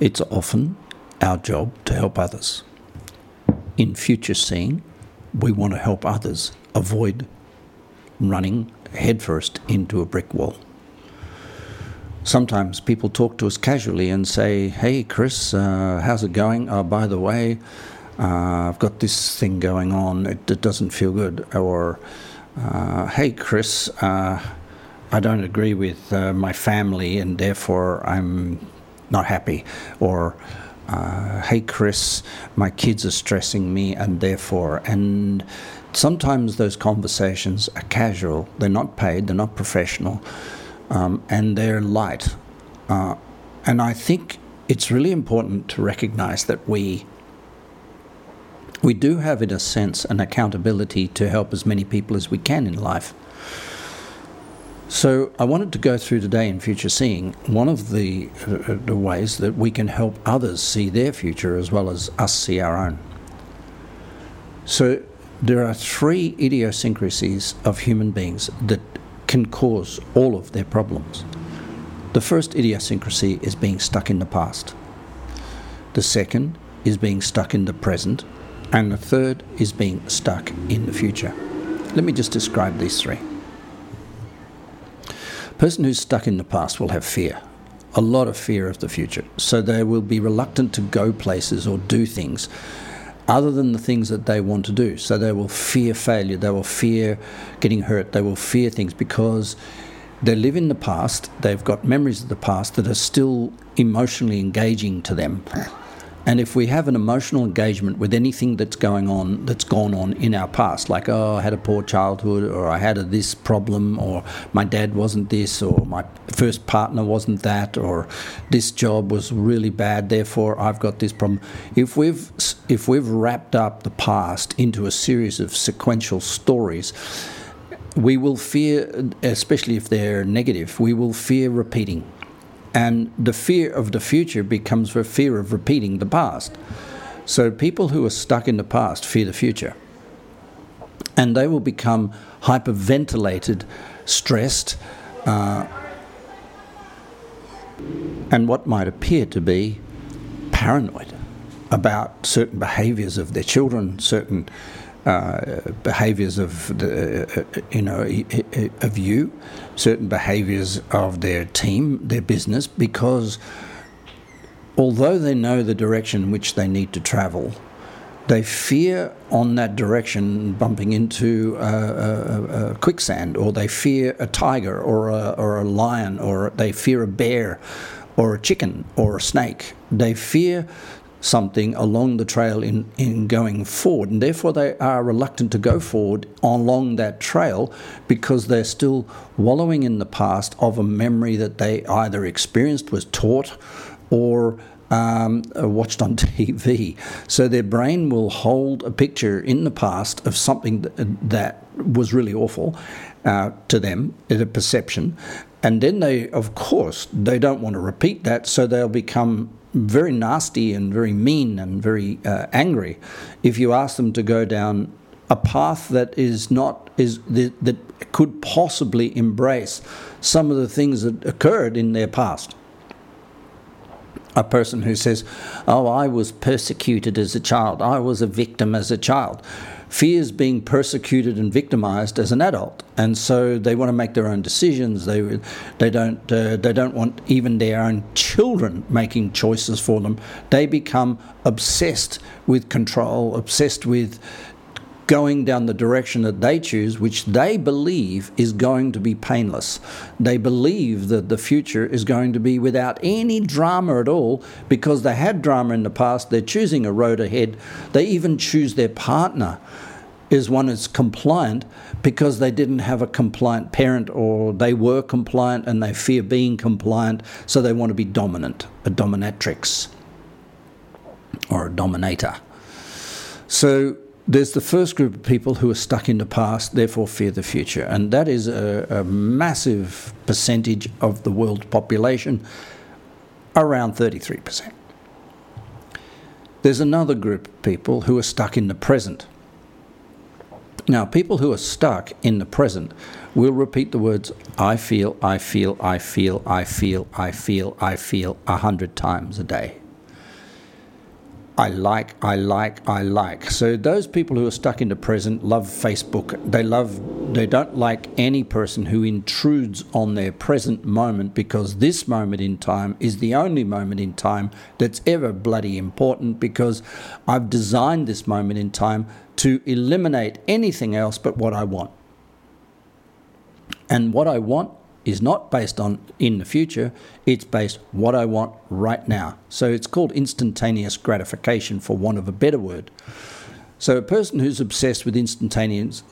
it's often our job to help others. In future seeing, we want to help others avoid running headfirst into a brick wall. Sometimes people talk to us casually and say, Hey, Chris, uh, how's it going? Oh, by the way, uh, I've got this thing going on, it, it doesn't feel good. Or, uh, Hey, Chris, uh, I don't agree with uh, my family and therefore I'm not happy. Or, uh, hey Chris, my kids are stressing me and therefore, and sometimes those conversations are casual, they're not paid, they're not professional, um, and they're light. Uh, and I think it's really important to recognize that we we do have, in a sense, an accountability to help as many people as we can in life. So I wanted to go through today in future seeing one of the, uh, the ways that we can help others see their future as well as us see our own. So there are three idiosyncrasies of human beings that can cause all of their problems. The first idiosyncrasy is being stuck in the past. The second is being stuck in the present. And the third is being stuck in the future. Let me just describe these three. Person who's stuck in the past will have fear, a lot of fear of the future. So they will be reluctant to go places or do things other than the things that they want to do. So they will fear failure, they will fear getting hurt, they will fear things because they live in the past, they've got memories of the past that are still emotionally engaging to them. And if we have an emotional engagement with anything that's going on, that's gone on in our past, like, oh, I had a poor childhood, or I had a this problem, or my dad wasn't this, or my first partner wasn't that, or this job was really bad, therefore I've got this problem. If we've, if we've wrapped up the past into a series of sequential stories, we will fear, especially if they're negative, we will fear repeating and the fear of the future becomes the fear of repeating the past. So people who are stuck in the past fear the future. And they will become hyperventilated, stressed, uh, and what might appear to be paranoid about certain behaviors of their children, certain uh, behaviors of the, uh, you know of you, certain behaviors of their team, their business, because although they know the direction in which they need to travel, they fear on that direction bumping into a, a, a quicksand, or they fear a tiger, or a, or a lion, or they fear a bear, or a chicken, or a snake. They fear something along the trail in, in going forward. And therefore, they are reluctant to go forward along that trail because they're still wallowing in the past of a memory that they either experienced, was taught, or um, watched on TV. So their brain will hold a picture in the past of something that, that was really awful uh, to them, a perception. And then they, of course, they don't want to repeat that, so they'll become very nasty and very mean and very uh, angry if you ask them to go down a path that is not is that, that could possibly embrace some of the things that occurred in their past. A person who says, Oh, I was persecuted as a child, I was a victim as a child fears being persecuted and victimized as an adult, and so they want to make their own decisions. They they don't uh, they don't want even their own children making choices for them. They become obsessed with control, obsessed with going down the direction that they choose, which they believe is going to be painless. They believe that the future is going to be without any drama at all because they had drama in the past. They're choosing a road ahead. They even choose their partner is one that's compliant because they didn't have a compliant parent or they were compliant and they fear being compliant, so they want to be dominant, a dominatrix or a dominator. So there's the first group of people who are stuck in the past, therefore fear the future. And that is a, a massive percentage of the world population, around 33%. There's another group of people who are stuck in the present. Now, people who are stuck in the present will repeat the words I feel, I feel, I feel, I feel, I feel, I feel a hundred times a day I like, I like, I like. So those people who are stuck in the present love Facebook. They love, they don't like any person who intrudes on their present moment because this moment in time is the only moment in time that's ever bloody important because I've designed this moment in time to eliminate anything else but what I want. And what I want is not based on in the future, it's based what I want right now. So it's called instantaneous gratification, for want of a better word. So a person who's obsessed with instantaneous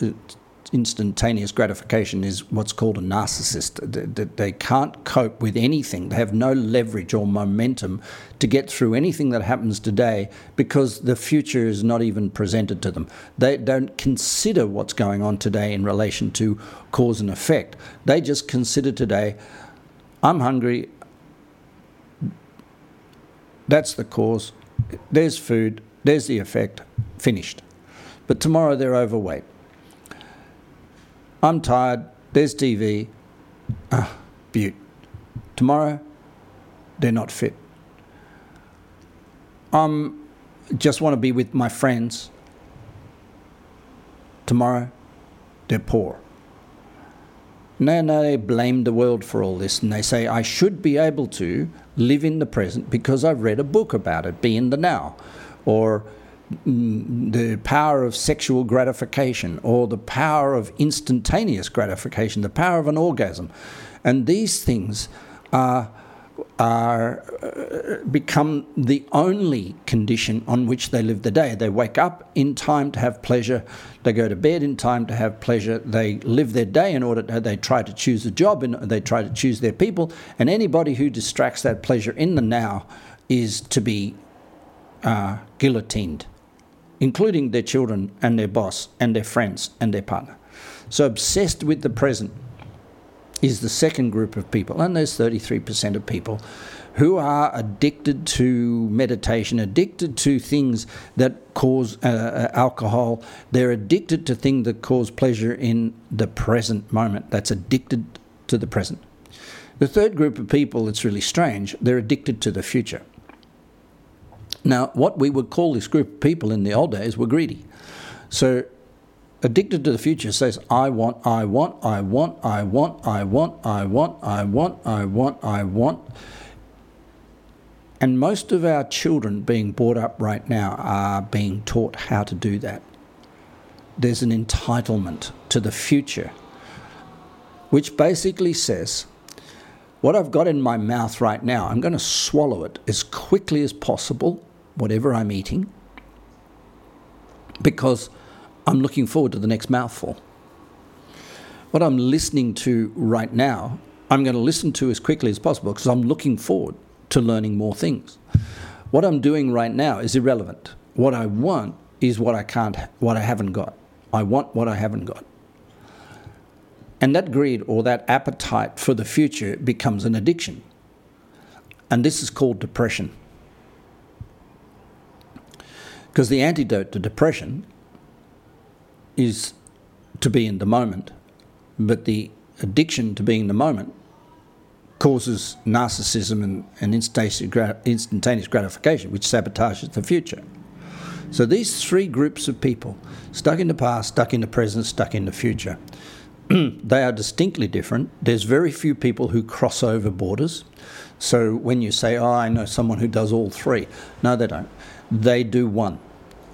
instantaneous gratification is what's called a narcissist. They can't cope with anything. They have no leverage or momentum to get through anything that happens today because the future is not even presented to them. They don't consider what's going on today in relation to cause and effect. They just consider today, I'm hungry, that's the cause, there's food, there's the effect, finished. But tomorrow they're overweight I'm tired. There's TV. Ah, butte. Tomorrow, they're not fit. Um, just want to be with my friends. Tomorrow, they're poor. No, no, they blame the world for all this and they say, I should be able to live in the present because I've read a book about it, be in the now. Or the power of sexual gratification or the power of instantaneous gratification, the power of an orgasm. And these things are, are uh, become the only condition on which they live the day. They wake up in time to have pleasure, they go to bed in time to have pleasure, they live their day in order to, they try to choose a job and they try to choose their people, and anybody who distracts that pleasure in the now is to be uh, guillotined including their children and their boss and their friends and their partner. So, obsessed with the present is the second group of people, and there's 33% of people who are addicted to meditation, addicted to things that cause uh, uh, alcohol. They're addicted to things that cause pleasure in the present moment. That's addicted to the present. The third group of people, it's really strange, they're addicted to the future. Now, what we would call this group of people in the old days were greedy. So, addicted to the future says, I want, I want, I want, I want, I want, I want, I want, I want, I want. And most of our children being brought up right now are being taught how to do that. There's an entitlement to the future, which basically says, what I've got in my mouth right now, I'm going to swallow it as quickly as possible whatever I'm eating because I'm looking forward to the next mouthful. What I'm listening to right now, I'm going to listen to as quickly as possible because I'm looking forward to learning more things. What I'm doing right now is irrelevant. What I want is what I can't, what I haven't got. I want what I haven't got. And that greed or that appetite for the future becomes an addiction. And this is called depression. Because the antidote to depression is to be in the moment, but the addiction to being in the moment causes narcissism and, and instantaneous gratification, which sabotages the future. So these three groups of people, stuck in the past, stuck in the present, stuck in the future, they are distinctly different. There's very few people who cross over borders. So when you say, oh, I know someone who does all three, no, they don't they do one.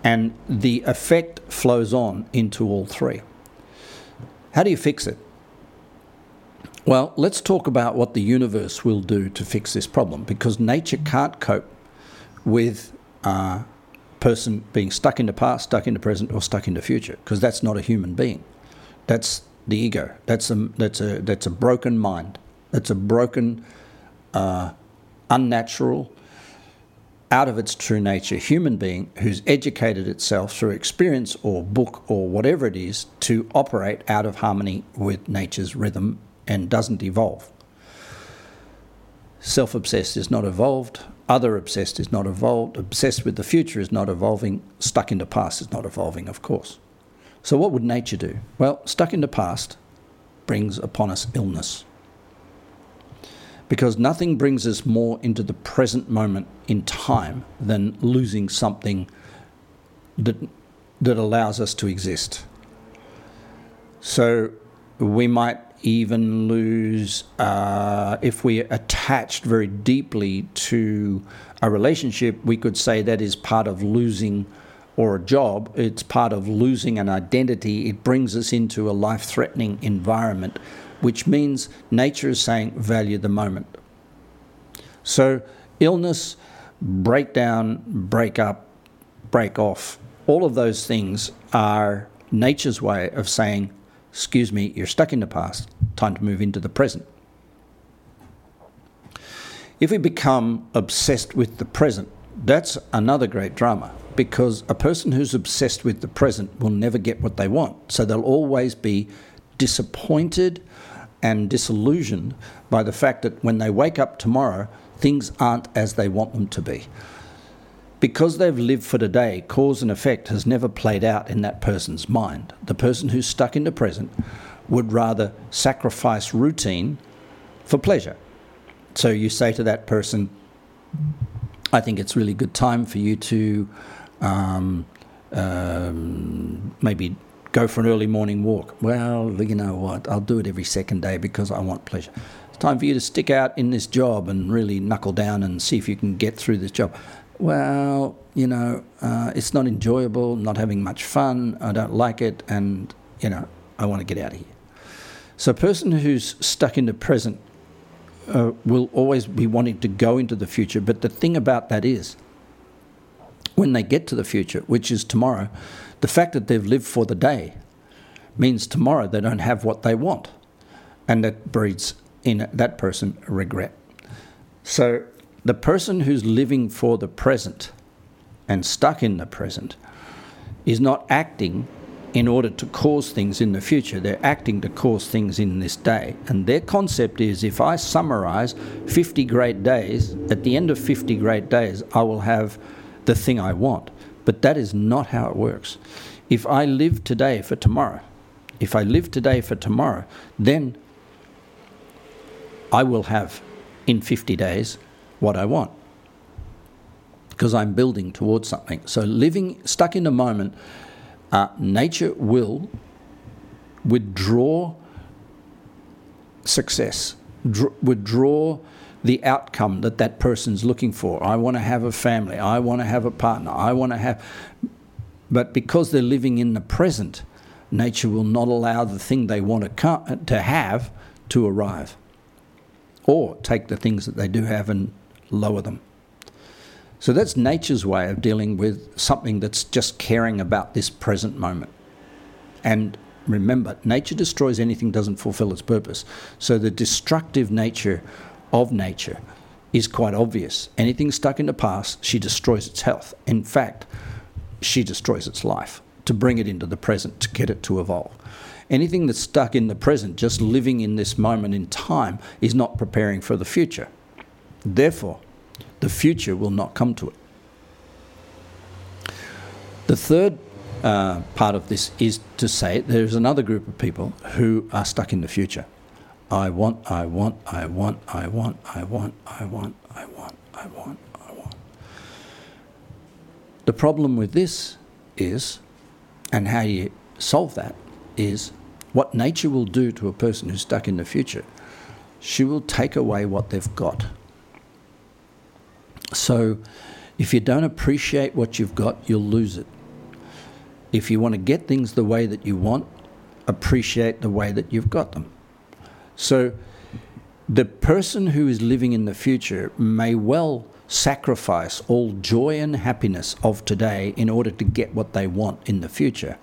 And the effect flows on into all three. How do you fix it? Well, let's talk about what the universe will do to fix this problem because nature can't cope with a person being stuck in the past, stuck in the present, or stuck in the future because that's not a human being. That's the ego. That's a, that's a, that's a broken mind. That's a broken, uh, unnatural, out of its true nature human being who's educated itself through experience or book or whatever it is to operate out of harmony with nature's rhythm and doesn't evolve. Self obsessed is not evolved, other obsessed is not evolved, obsessed with the future is not evolving, stuck in the past is not evolving, of course. So, what would nature do? Well, stuck in the past brings upon us illness. Because nothing brings us more into the present moment in time than losing something that, that allows us to exist. So we might even lose uh, if we're attached very deeply to a relationship. We could say that is part of losing, or a job. It's part of losing an identity. It brings us into a life-threatening environment, which means nature is saying value the moment. So illness, breakdown, break up, break off. All of those things are nature's way of saying excuse me, you're stuck in the past, time to move into the present. If we become obsessed with the present, that's another great drama because a person who's obsessed with the present will never get what they want. So they'll always be disappointed and disillusioned by the fact that when they wake up tomorrow, things aren't as they want them to be because they've lived for today, cause and effect has never played out in that person's mind. The person who's stuck in the present would rather sacrifice routine for pleasure. So you say to that person, I think it's really good time for you to um, um, maybe go for an early morning walk. Well, you know what? I'll do it every second day because I want pleasure. It's time for you to stick out in this job and really knuckle down and see if you can get through this job well, you know, uh, it's not enjoyable, not having much fun, I don't like it, and, you know, I want to get out of here. So, a person who's stuck in the present uh, will always be wanting to go into the future, but the thing about that is, when they get to the future, which is tomorrow, the fact that they've lived for the day means tomorrow they don't have what they want. And that breeds in that person regret. So the person who's living for the present and stuck in the present is not acting in order to cause things in the future. They're acting to cause things in this day. And their concept is if I summarize 50 great days, at the end of 50 great days, I will have the thing I want. But that is not how it works. If I live today for tomorrow, if I live today for tomorrow, then I will have in 50 days what I want because I'm building towards something. So, living stuck in a moment, uh, nature will withdraw success, dr- withdraw the outcome that that person's looking for. I want to have a family, I want to have a partner, I want to have. But because they're living in the present, nature will not allow the thing they want to, come, to have to arrive. Or take the things that they do have and lower them. So that's nature's way of dealing with something that's just caring about this present moment. And remember, nature destroys anything doesn't fulfill its purpose. So the destructive nature of nature is quite obvious. Anything stuck in the past, she destroys its health. In fact, she destroys its life to bring it into the present, to get it to evolve. Anything that's stuck in the present, just living in this moment in time, is not preparing for the future. Therefore, the future will not come to it. The third uh, part of this is to say there's another group of people who are stuck in the future. I want, I want, I want, I want, I want, I want, I want, I want, I want. The problem with this is, and how you solve that, is what nature will do to a person who's stuck in the future. She will take away what they've got. So if you don't appreciate what you've got, you'll lose it. If you want to get things the way that you want, appreciate the way that you've got them. So the person who is living in the future may well sacrifice all joy and happiness of today in order to get what they want in the future.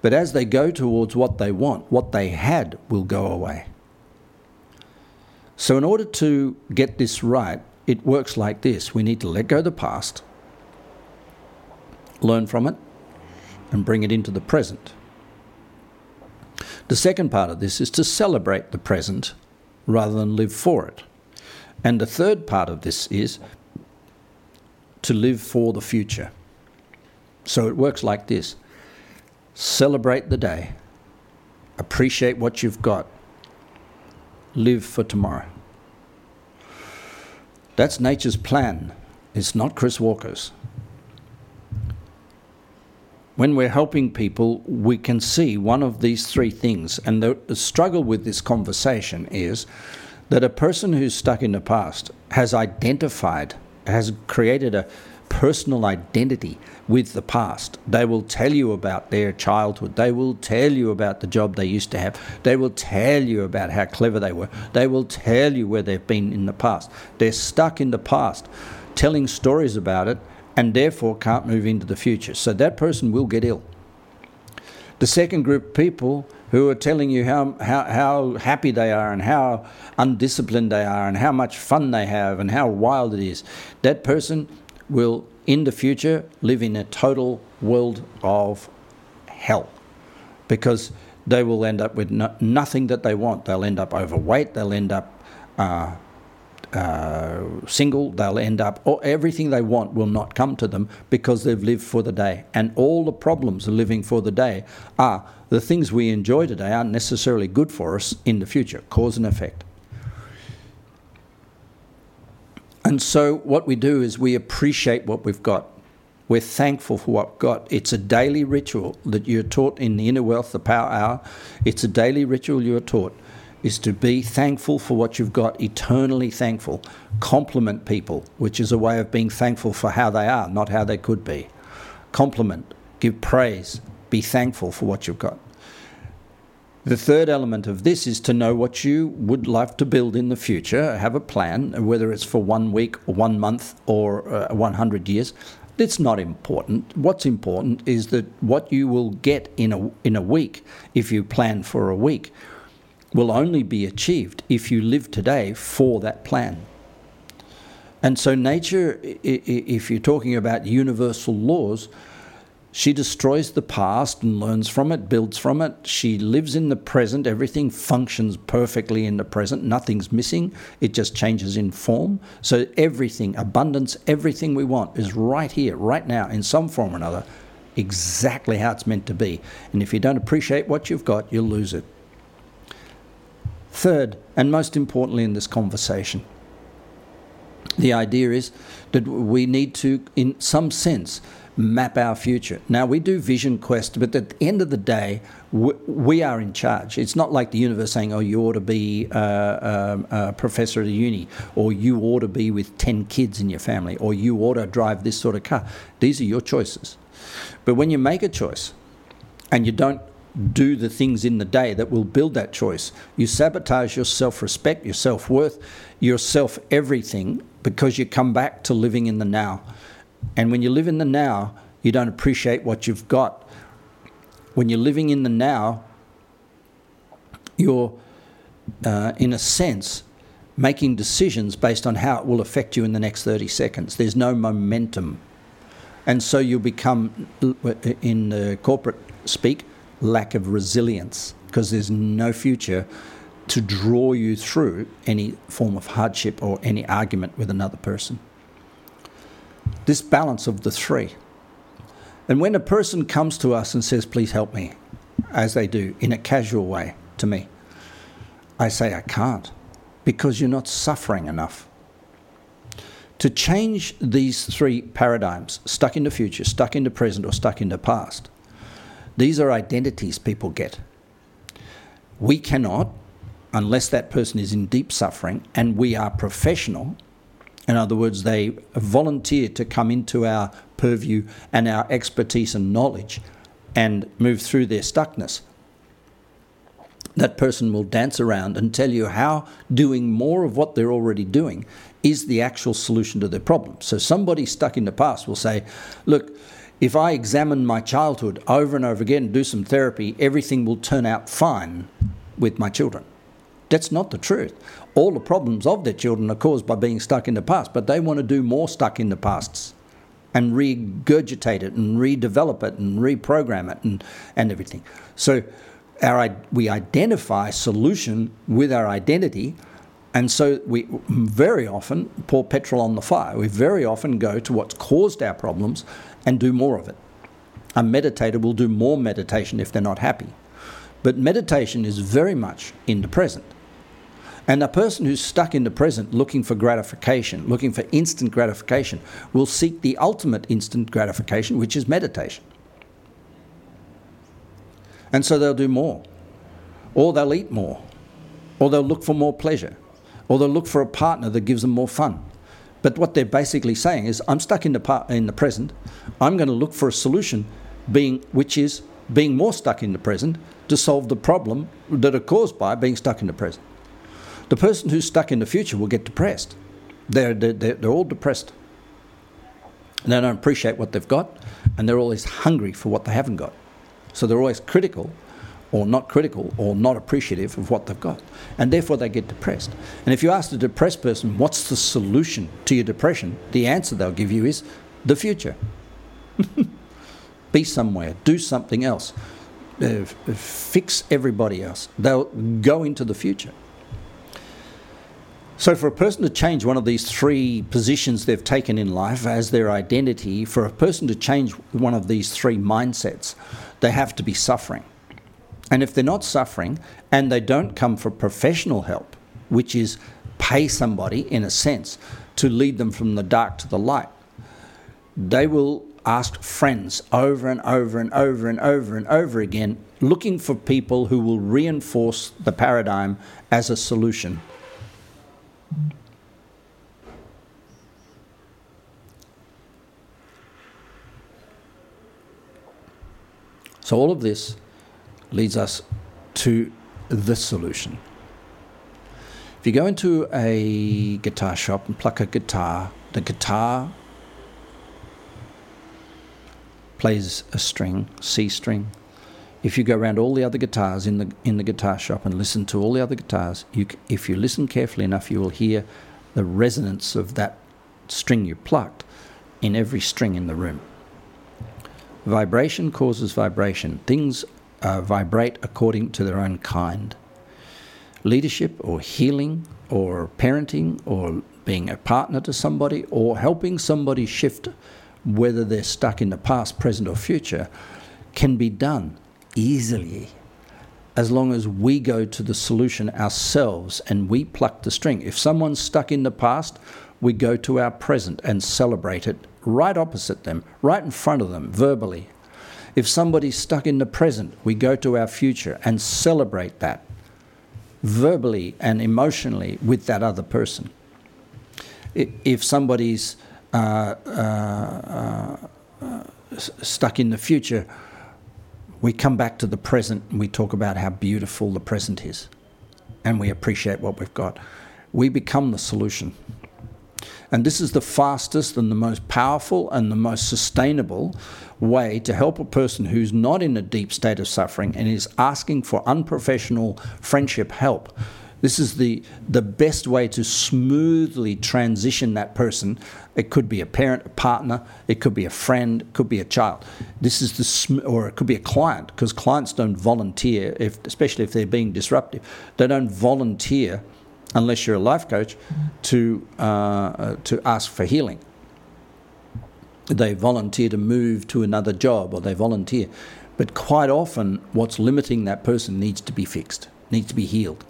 But as they go towards what they want, what they had will go away. So, in order to get this right, it works like this we need to let go the past, learn from it, and bring it into the present. The second part of this is to celebrate the present rather than live for it. And the third part of this is to live for the future. So it works like this celebrate the day, appreciate what you've got, live for tomorrow. That's nature's plan. It's not Chris Walker's. When we're helping people, we can see one of these three things. And the, the struggle with this conversation is that a person who's stuck in the past has identified, has created a personal identity with the past. They will tell you about their childhood. They will tell you about the job they used to have. They will tell you about how clever they were. They will tell you where they've been in the past. They're stuck in the past, telling stories about it, and therefore can't move into the future. So that person will get ill. The second group of people who are telling you how, how, how happy they are and how undisciplined they are and how much fun they have and how wild it is, that person will in the future live in a total world of hell because they will end up with no, nothing that they want. They'll end up overweight, they'll end up uh, uh, single, they'll end up, or everything they want will not come to them because they've lived for the day. And all the problems of living for the day are the things we enjoy today aren't necessarily good for us in the future, cause and effect. And so what we do is we appreciate what we've got. We're thankful for what we've got. It's a daily ritual that you're taught in the inner wealth, the power hour. It's a daily ritual you're taught is to be thankful for what you've got, eternally thankful. Compliment people, which is a way of being thankful for how they are, not how they could be. Compliment, give praise, be thankful for what you've got. The third element of this is to know what you would like to build in the future, have a plan, whether it's for one week or one month or uh, 100 years. It's not important. What's important is that what you will get in a, in a week, if you plan for a week, will only be achieved if you live today for that plan. And so, nature, if you're talking about universal laws, she destroys the past and learns from it, builds from it. She lives in the present. Everything functions perfectly in the present. Nothing's missing. It just changes in form. So everything, abundance, everything we want is right here, right now, in some form or another, exactly how it's meant to be. And if you don't appreciate what you've got, you'll lose it. Third, and most importantly in this conversation, the idea is that we need to, in some sense, map our future. Now, we do Vision Quest, but at the end of the day, we are in charge. It's not like the universe saying, oh, you ought to be a, a, a professor at a uni, or you ought to be with 10 kids in your family, or you ought to drive this sort of car. These are your choices. But when you make a choice and you don't do the things in the day that will build that choice, you sabotage your self respect, your self worth, your self everything because you come back to living in the now. And when you live in the now, you don't appreciate what you've got. When you're living in the now, you're, uh, in a sense, making decisions based on how it will affect you in the next 30 seconds. There's no momentum. And so you become, in the corporate speak, lack of resilience because there's no future to draw you through any form of hardship or any argument with another person this balance of the three. And when a person comes to us and says, Please help me, as they do in a casual way to me, I say, I can't because you're not suffering enough. To change these three paradigms, stuck in the future, stuck in the present, or stuck in the past, these are identities people get. We cannot, unless that person is in deep suffering and we are professional, in other words, they volunteer to come into our purview and our expertise and knowledge and move through their stuckness. That person will dance around and tell you how doing more of what they're already doing is the actual solution to their problem. So, somebody stuck in the past will say, Look, if I examine my childhood over and over again, do some therapy, everything will turn out fine with my children. That's not the truth all the problems of their children are caused by being stuck in the past, but they want to do more stuck in the pasts and regurgitate it and redevelop it and reprogram it and, and everything. So our, we identify solution with our identity, and so we very often pour petrol on the fire. We very often go to what's caused our problems and do more of it. A meditator will do more meditation if they're not happy. But meditation is very much in the present. And a person who's stuck in the present looking for gratification, looking for instant gratification, will seek the ultimate instant gratification, which is meditation. And so they'll do more, or they'll eat more, or they'll look for more pleasure, or they'll look for a partner that gives them more fun. But what they're basically saying is, I'm stuck in the, par- in the present, I'm going to look for a solution, being, which is being more stuck in the present to solve the problem that are caused by being stuck in the present. The person who's stuck in the future will get depressed. They're, they're, they're all depressed. And they don't appreciate what they've got, and they're always hungry for what they haven't got. So they're always critical, or not critical, or not appreciative of what they've got. And therefore they get depressed. And if you ask a depressed person, what's the solution to your depression? The answer they'll give you is the future. Be somewhere, do something else, uh, fix everybody else. They'll go into the future. So, for a person to change one of these three positions they've taken in life as their identity, for a person to change one of these three mindsets, they have to be suffering. And if they're not suffering and they don't come for professional help, which is pay somebody, in a sense, to lead them from the dark to the light, they will ask friends over and over and over and over and over again, looking for people who will reinforce the paradigm as a solution. So, all of this leads us to this solution. If you go into a guitar shop and pluck a guitar, the guitar plays a string, C string, if you go around all the other guitars in the in the guitar shop and listen to all the other guitars, you, if you listen carefully enough, you will hear the resonance of that string you plucked in every string in the room. Vibration causes vibration. Things uh, vibrate according to their own kind. Leadership or healing or parenting or being a partner to somebody or helping somebody shift, whether they're stuck in the past, present, or future, can be done easily as long as we go to the solution ourselves and we pluck the string. If someone's stuck in the past, we go to our present and celebrate it right opposite them, right in front of them, verbally. If somebody's stuck in the present, we go to our future and celebrate that verbally and emotionally with that other person. If somebody's uh, uh, uh, stuck in the future, we come back to the present and we talk about how beautiful the present is and we appreciate what we've got. We become the solution. And this is the fastest and the most powerful and the most sustainable way to help a person who's not in a deep state of suffering and is asking for unprofessional friendship help this is the, the best way to smoothly transition that person. It could be a parent, a partner, it could be a friend, it could be a child. This is the sm- or it could be a client because clients don't volunteer, if, especially if they're being disruptive. They don't volunteer unless you're a life coach to uh, uh, to ask for healing. They volunteer to move to another job or they volunteer, but quite often what's limiting that person needs to be fixed, needs to be healed.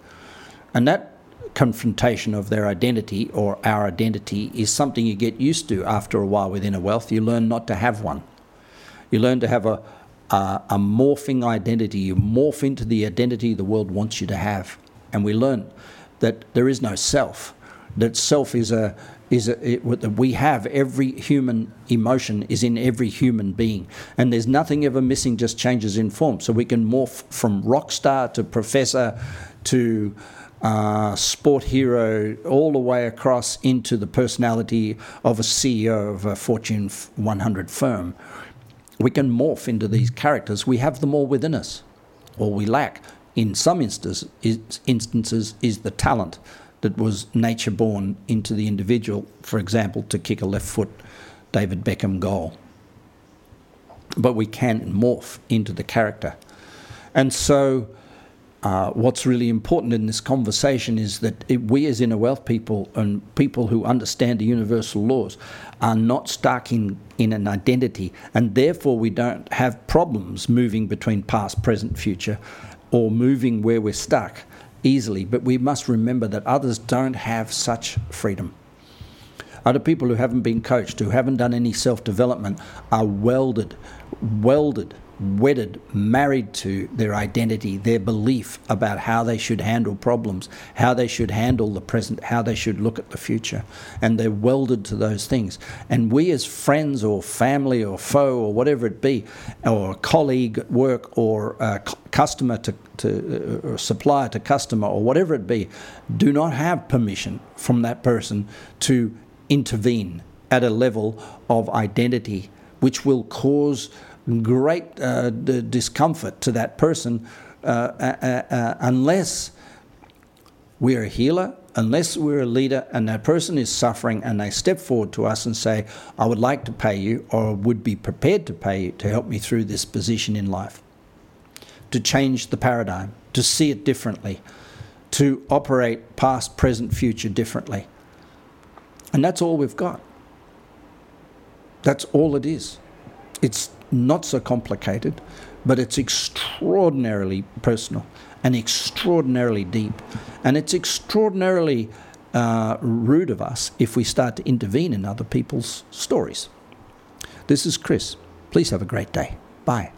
And that confrontation of their identity or our identity is something you get used to after a while within inner wealth. You learn not to have one. You learn to have a, a, a morphing identity. You morph into the identity the world wants you to have. And we learn that there is no self, that self is a is it, we have every human emotion is in every human being and there's nothing ever missing just changes in form so we can morph from rock star to professor to uh, sport hero, all the way across into the personality of a CEO of a Fortune 100 firm. We can morph into these characters. We have them all within us. All we lack, in some instances, is, instances, is the talent that was nature born into the individual, for example, to kick a left foot David Beckham goal. But we can morph into the character. And so uh, what's really important in this conversation is that it, we, as inner wealth people and people who understand the universal laws, are not stuck in, in an identity, and therefore we don't have problems moving between past, present, future, or moving where we're stuck easily, but we must remember that others don't have such freedom. Other people who haven't been coached, who haven't done any self development, are welded, welded wedded, married to their identity, their belief about how they should handle problems, how they should handle the present, how they should look at the future. And they're welded to those things. And we, as friends or family or foe or whatever it be, or colleague at work or customer to, to uh, or supplier to customer or whatever it be, do not have permission from that person to intervene at a level of identity which will cause great uh, discomfort to that person uh, uh, uh, unless we're a healer, unless we're a leader and that person is suffering and they step forward to us and say, I would like to pay you or would be prepared to pay you to help me through this position in life, to change the paradigm, to see it differently, to operate past, present, future differently. And that's all we've got. That's all it is. It's not so complicated, but it's extraordinarily personal and extraordinarily deep. And it's extraordinarily uh, rude of us if we start to intervene in other people's stories. This is Chris. Please have a great day. Bye.